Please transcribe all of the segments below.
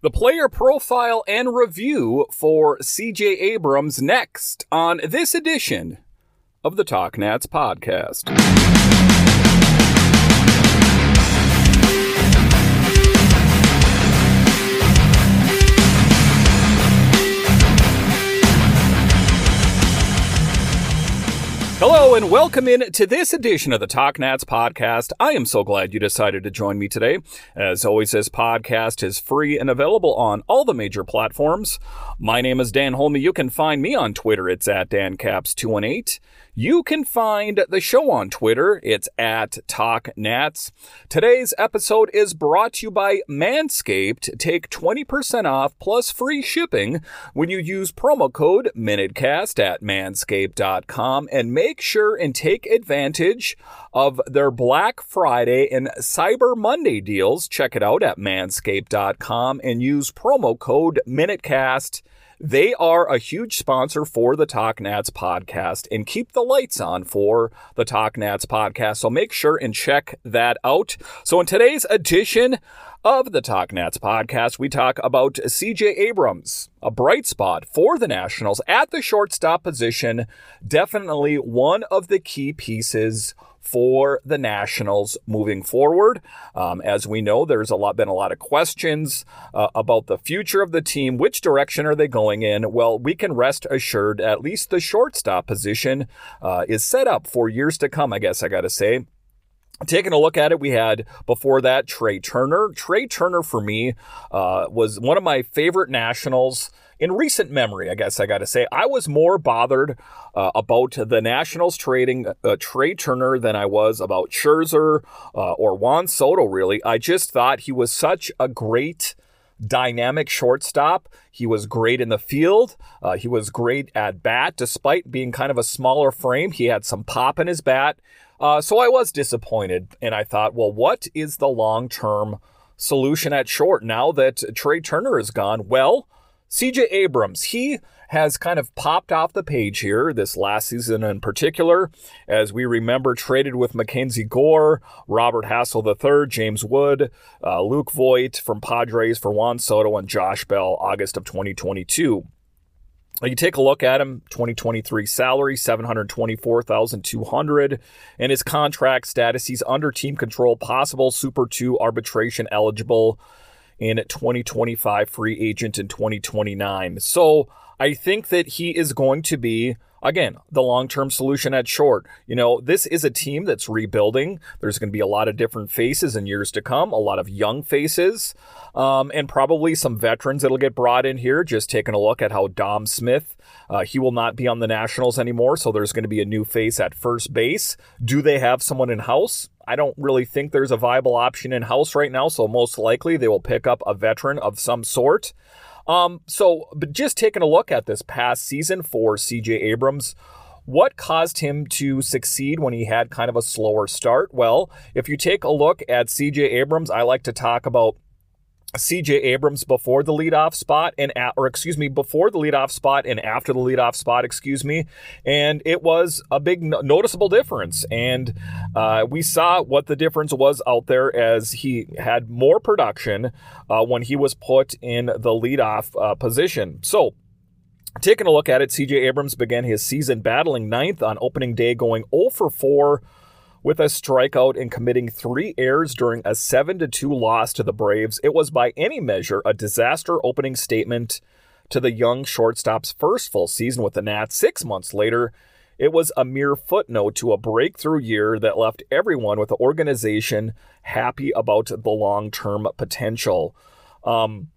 The player profile and review for CJ Abrams next on this edition of the Talk Nats podcast. Hello and welcome in to this edition of the Talk Nats podcast. I am so glad you decided to join me today. As always, this podcast is free and available on all the major platforms. My name is Dan Holme. You can find me on Twitter. It's at DanCaps218. You can find the show on Twitter. It's at TalkNats. Today's episode is brought to you by Manscaped. Take 20% off plus free shipping when you use promo code MinuteCast at manscaped.com and make sure and take advantage of their Black Friday and Cyber Monday deals. Check it out at manscaped.com and use promo code MinuteCast they are a huge sponsor for the Talk Nats podcast and keep the lights on for the Talk Nats podcast. So make sure and check that out. So in today's edition of the Talk Nats podcast, we talk about CJ Abrams, a bright spot for the Nationals at the shortstop position. Definitely one of the key pieces for the Nationals moving forward. Um, as we know, there's a lot been a lot of questions uh, about the future of the team. Which direction are they going in? Well, we can rest assured at least the shortstop position uh, is set up for years to come. I guess I got to say. Taking a look at it, we had before that Trea Turner. Trea Turner for me uh, was one of my favorite Nationals in recent memory, I guess I got to say, I was more bothered uh, about the Nationals trading uh, Trea Turner than I was about Scherzer uh, or Juan Soto, really. I just thought he was such a great dynamic shortstop. He was great in the field. Uh, he was great at bat, despite being kind of a smaller frame. He had some pop in his bat. Uh, so I was disappointed, and I thought, well, what is the long term solution at short now that Trea Turner is gone? Well, CJ Abrams, he has kind of popped off the page here this last season in particular. As we remember, traded with MacKenzie Gore, Robert Hassell III, James Wood, uh, Luke Voit from Padres for Juan Soto, and Josh Bell, August of 2022. You take a look at him, 2023 salary, 724,200, and his contract status, he's under team control, possible Super 2 arbitration eligible in 2025, free agent in 2029. So I think that he is going to be again, the long term solution at short. You know, this is a team that's rebuilding. There's going to be a lot of different faces in years to come, a lot of young faces, um, and probably some veterans that'll get brought in here. Just taking a look at how Dom Smith, uh, he will not be on the Nationals anymore. So there's going to be a new face at first base. Do they have someone in house? I don't really think there's a viable option in house right now, so most likely they will pick up a veteran of some sort. Um, so, but just taking a look at this past season for CJ Abrams, what caused him to succeed when he had kind of a slower start? Well, if you take a look at CJ Abrams, I like to talk about CJ Abrams before the leadoff spot and at, or excuse me before the leadoff spot and after the leadoff spot excuse me. And it was a big noticeable difference. And uh, we saw what the difference was out there as he had more production uh, when he was put in the leadoff uh, position. So Taking a look at it, CJ Abrams began his season battling ninth on opening day, going 0 for 4 with a strikeout and committing three errors during a 7 2 loss to the Braves, it was by any measure a disaster opening statement to the young shortstop's first full season with the Nats. Six months later, it was a mere footnote to a breakthrough year that left everyone with the organization happy about the long term potential. Um,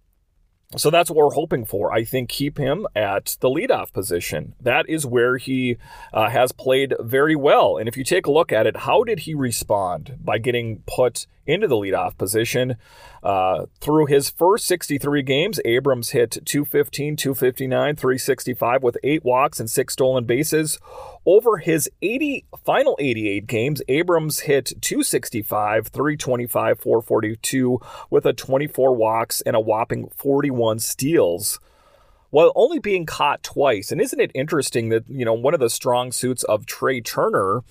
so that's what we're hoping for. I think keep him at the leadoff position. That is where he uh, has played very well. And if you take a look at it, how did he respond by getting put into the leadoff position? Uh, through his first 63 games, Abrams hit 215, 259, 365 with eight walks and six stolen bases. Over his 80 final 88 games, Abrams hit 265, 325, 442 with a 24 walks and a whopping 41 steals. While only being caught twice. And isn't it interesting that, you know, one of the strong suits of Trea Turner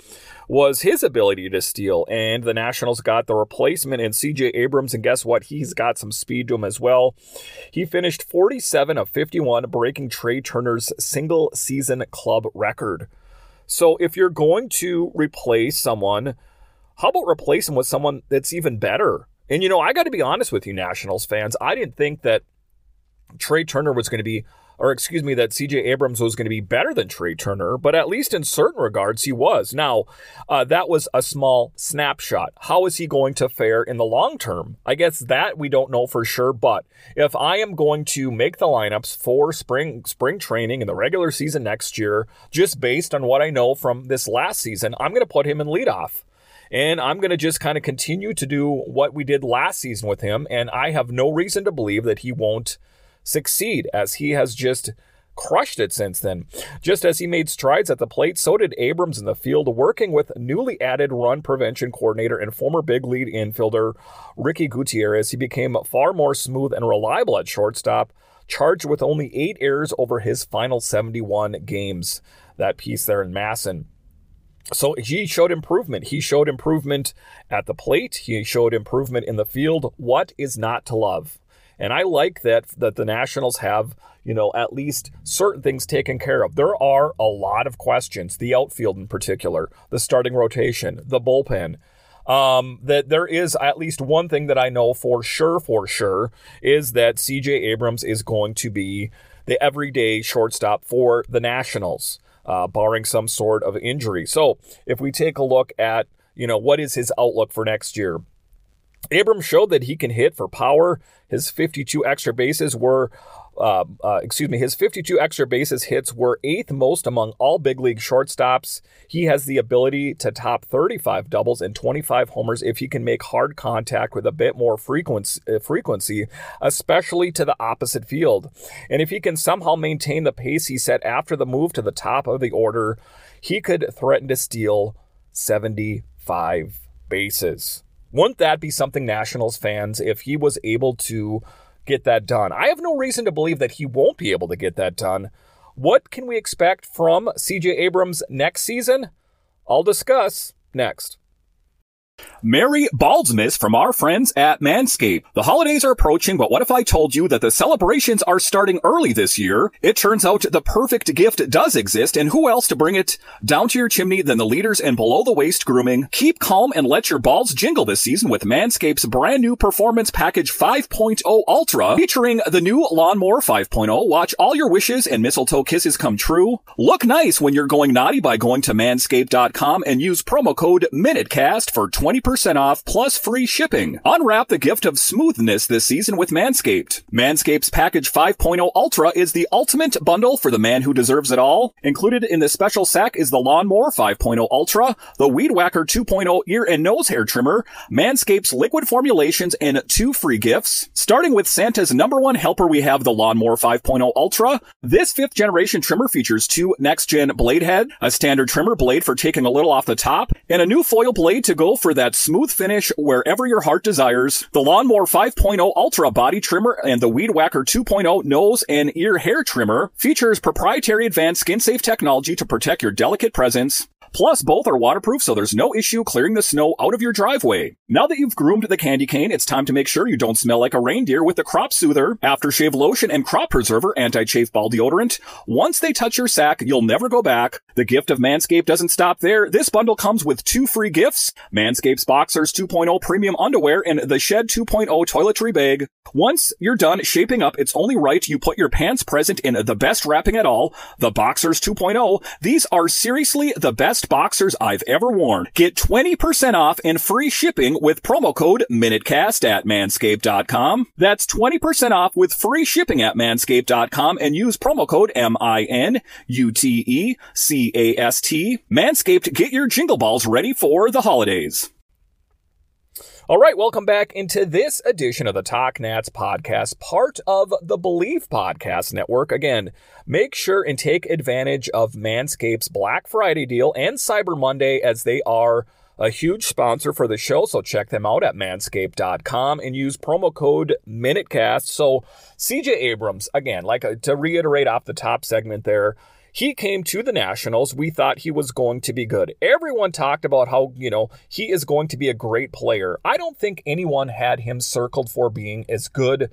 was his ability to steal. And the Nationals got the replacement in CJ Abrams. And guess what? He's got some speed to him as well. He finished 47 of 51, breaking Trea Turner's single season club record. So if you're going to replace someone, how about replace with someone that's even better? And you know, I got to be honest with you, Nationals fans. I didn't think that Trea Turner was going to be or excuse me, that CJ Abrams was going to be better than Trea Turner, but at least in certain regards, he was. Now, uh, that was a small snapshot. How is he going to fare in the long term? I guess that we don't know for sure, but if I am going to make the lineups for spring spring training and the regular season next year, just based on what I know from this last season, I'm going to put him in leadoff. And I'm going to just kind of continue to do what we did last season with him. And I have no reason to believe that he won't succeed as he has just crushed it since then. Just as he made strides at the plate, so did Abrams in the field, working with newly added run prevention coordinator and former big lead infielder Ricky Gutierrez. He became far more smooth and reliable at shortstop, charged with only eight errors over his final 71 games. That piece there in MASN. So he showed improvement. He showed improvement at the plate. He showed improvement in the field. What is not to love? And I like that that the Nationals have, you know, at least certain things taken care of. There are a lot of questions, the outfield in particular, the starting rotation, the bullpen. Um, that there is at least one thing that I know for sure, for sure, is that CJ Abrams is going to be the everyday shortstop for the Nationals, uh, barring some sort of injury. So if we take a look at, you know, what is his outlook for next year? Abrams showed that he can hit for power. His 52 extra bases were, uh, uh, excuse me, his 52 extra bases hits were eighth most among all big league shortstops. He has the ability to top 35 doubles and 25 homers if he can make hard contact with a bit more frequency, uh, frequency, especially to the opposite field. And if he can somehow maintain the pace he set after the move to the top of the order, he could threaten to steal 75 bases. Wouldn't that be something Nationals fans, if he was able to get that done? I have no reason to believe that he won't be able to get that done. What can we expect from CJ Abrams next season? I'll discuss next. Merry Baldsmas from our friends at Manscaped. The holidays are approaching, but what if I told you that the celebrations are starting early this year? It turns out the perfect gift does exist, and who else to bring it down to your chimney than the leaders in below the waist grooming? Keep calm and let your balls jingle this season with Manscaped's brand new Performance Package 5.0 Ultra, featuring the new Lawnmower 5.0. Watch all your wishes and mistletoe kisses come true. Look nice when you're going naughty by going to manscaped.com and use promo code MINUTECAST for 20% 20% off plus free shipping. Unwrap the gift of smoothness this season with Manscaped. Manscaped's Package 5.0 Ultra is the ultimate bundle for the man who deserves it all. Included in this special sack is the Lawnmower 5.0 Ultra, the Weed Whacker 2.0 ear and nose hair trimmer, Manscaped's liquid formulations, and two free gifts. Starting with Santa's number one helper, we have the Lawnmower 5.0 Ultra. This fifth generation trimmer features two next gen blade head, a standard trimmer blade for taking a little off the top, and a new foil blade to go for that smooth finish wherever your heart desires. The Lawnmower 5.0 Ultra Body Trimmer and the Weed Whacker 2.0 Nose and Ear Hair Trimmer features proprietary advanced skin safe technology to protect your delicate presence. Plus, both are waterproof, so there's no issue clearing the snow out of your driveway. Now that you've groomed the candy cane, it's time to make sure you don't smell like a reindeer with the Crop Soother, Aftershave Lotion, and Crop Preserver Anti-Chafe Ball Deodorant. Once they touch your sack, you'll never go back. The gift of Manscaped doesn't stop there. This bundle comes with two free gifts, Manscaped's Boxers 2.0 Premium Underwear and the Shed 2.0 Toiletry Bag. Once you're done shaping up, it's only right you put your pants present in the best wrapping at all, the Boxers 2.0. These are seriously the best best boxers I've ever worn. Get 20% off and free shipping with promo code MINUTECAST at manscaped.com. That's 20% off with free shipping at manscaped.com and use promo code M-I-N-U-T-E-C-A-S-T. Manscaped, get your jingle balls ready for the holidays. All right, welcome back into this edition of the Talk Nats podcast, part of the Believe Podcast Network. Again, make sure and take advantage of Manscaped's Black Friday deal and Cyber Monday as they are a huge sponsor for the show, so check them out at manscaped.com and use promo code MINUTECAST. So, CJ Abrams, again, like uh, to reiterate off the top segment there, he came to the Nationals. We thought he was going to be good. Everyone talked about how, you know, he is going to be a great player. I don't think anyone had him circled for being as good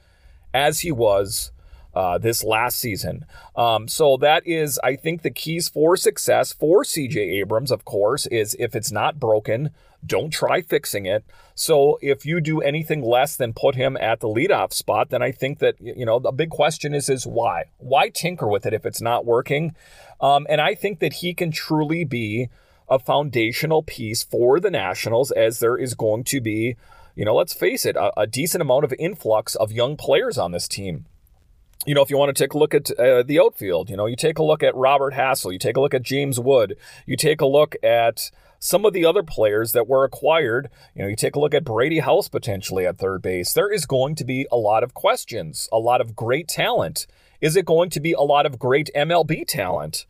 as he was uh, this last season. Um, so that is, I think, the keys for success for CJ Abrams, of course, is if it's not broken, don't try fixing it. So if you do anything less than put him at the leadoff spot, then I think that you know the big question is is why? Why tinker with it if it's not working? Um, and I think that he can truly be a foundational piece for the Nationals, as there is going to be, you know, let's face it, a, a decent amount of influx of young players on this team you know, if you want to take a look at uh, the outfield, you know, you take a look at Robert Hassell, you take a look at James Wood, you take a look at some of the other players that were acquired. You know, you take a look at Brady House potentially at third base. There is going to be a lot of questions, a lot of great talent. Is it going to be a lot of great MLB talent?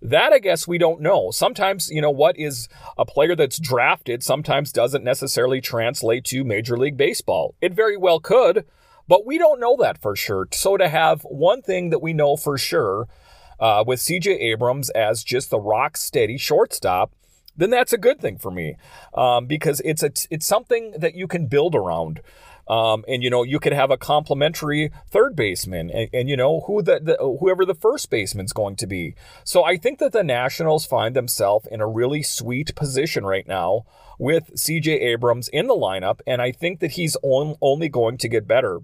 That I guess we don't know. Sometimes, you know, what is a player that's drafted sometimes doesn't necessarily translate to Major League Baseball. It very well could, but we don't know that for sure. So to have one thing that we know for sure uh, with CJ Abrams as just the rock steady shortstop, then that's a good thing for me um, because it's it's something that you can build around. Um, and you know you could have a complimentary third baseman, and, and you know who the, the, whoever the first baseman's going to be. So I think that the Nationals find themselves in a really sweet position right now with C.J. Abrams in the lineup, and I think that he's on, only going to get better.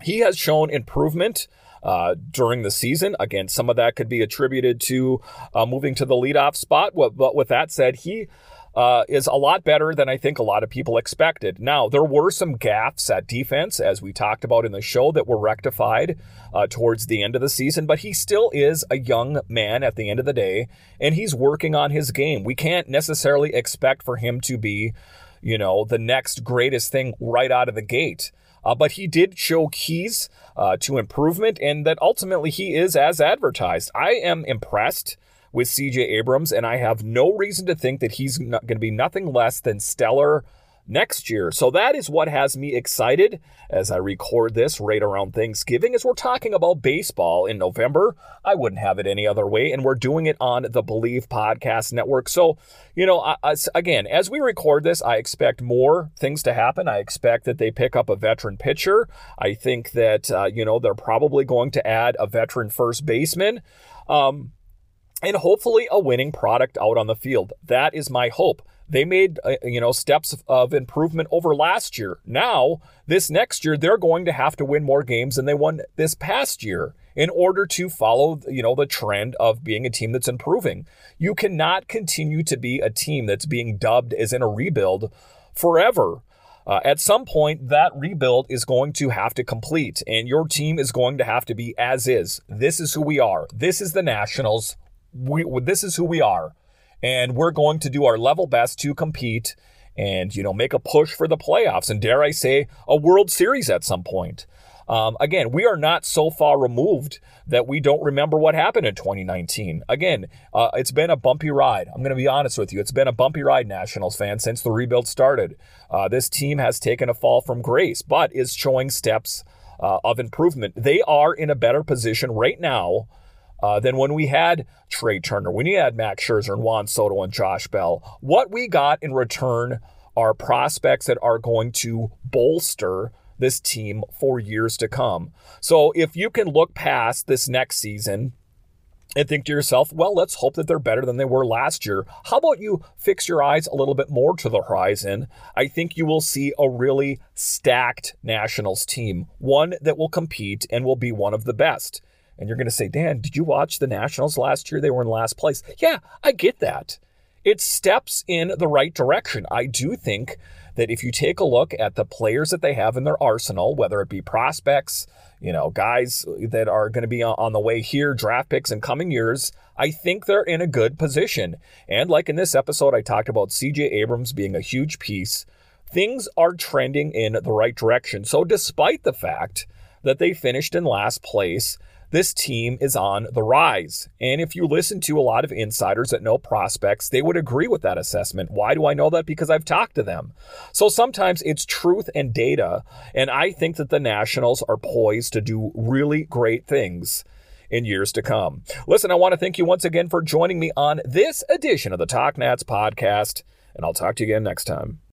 He has shown improvement uh, during the season. Again, some of that could be attributed to uh, moving to the leadoff spot. But with that said, he uh, is a lot better than I think a lot of people expected. Now, there were some gaffes at defense, as we talked about in the show, that were rectified uh, towards the end of the season, but he still is a young man at the end of the day, and he's working on his game. We can't necessarily expect for him to be, you know, the next greatest thing right out of the gate. Uh, but he did show keys uh, to improvement and that ultimately he is as advertised. I am impressed with CJ Abrams, and I have no reason to think that he's going to be nothing less than stellar next year. So that is what has me excited as I record this right around Thanksgiving as we're talking about baseball in November. I wouldn't have it any other way and we're doing it on the Believe Podcast Network. So, you know, I, again, as we record this, I expect more things to happen. I expect that they pick up a veteran pitcher. I think that uh, you know, they're probably going to add a veteran first baseman. Um, and hopefully a winning product out on the field. That is my hope. They made uh, you know steps of improvement over last year. Now, this next year they're going to have to win more games than they won this past year in order to follow you know the trend of being a team that's improving. You cannot continue to be a team that's being dubbed as in a rebuild forever. Uh, at some point, that rebuild is going to have to complete, and your team is going to have to be as is. This is who we are. This is the Nationals. We, this is who we are and we're going to do our level best to compete and you know make a push for the playoffs and dare I say a World Series at some point. Um, again, we are not so far removed that we don't remember what happened in 2019. Again, uh, it's been a bumpy ride. I'm going to be honest with you. It's been a bumpy ride, Nationals fans, since the rebuild started. Uh, this team has taken a fall from grace, but is showing steps uh, of improvement. They are in a better position right now uh, than when we had Trea Turner, when we had Max Scherzer and Juan Soto and Josh Bell. What we got in return are prospects that are going to bolster this team for years to come. So if you can look past this next season and think to yourself, well, let's hope that they're better than they were last year. How about you fix your eyes a little bit more to the horizon? I think you will see a really stacked Nationals team, one that will compete and will be one of the best. And you're going to say, Dan, did you watch the Nationals last year? They were in last place. Yeah, I get that. It steps in the right direction. I do think that if you take a look at the players that they have in their arsenal, whether it be prospects, you know, guys that are going to be on the way here, draft picks in coming years, I think they're in a good position. And like in this episode, I talked about CJ Abrams being a huge piece. Things are trending in the right direction. So, despite the fact that they finished in last place, this team is on the rise. And if you listen to a lot of insiders that know prospects, they would agree with that assessment. Why do I know that? Because I've talked to them. So sometimes it's truth and data. And I think that the Nationals are poised to do really great things in years to come. Listen, I want to thank you once again for joining me on this edition of the Talk Nats podcast, and I'll talk to you again next time.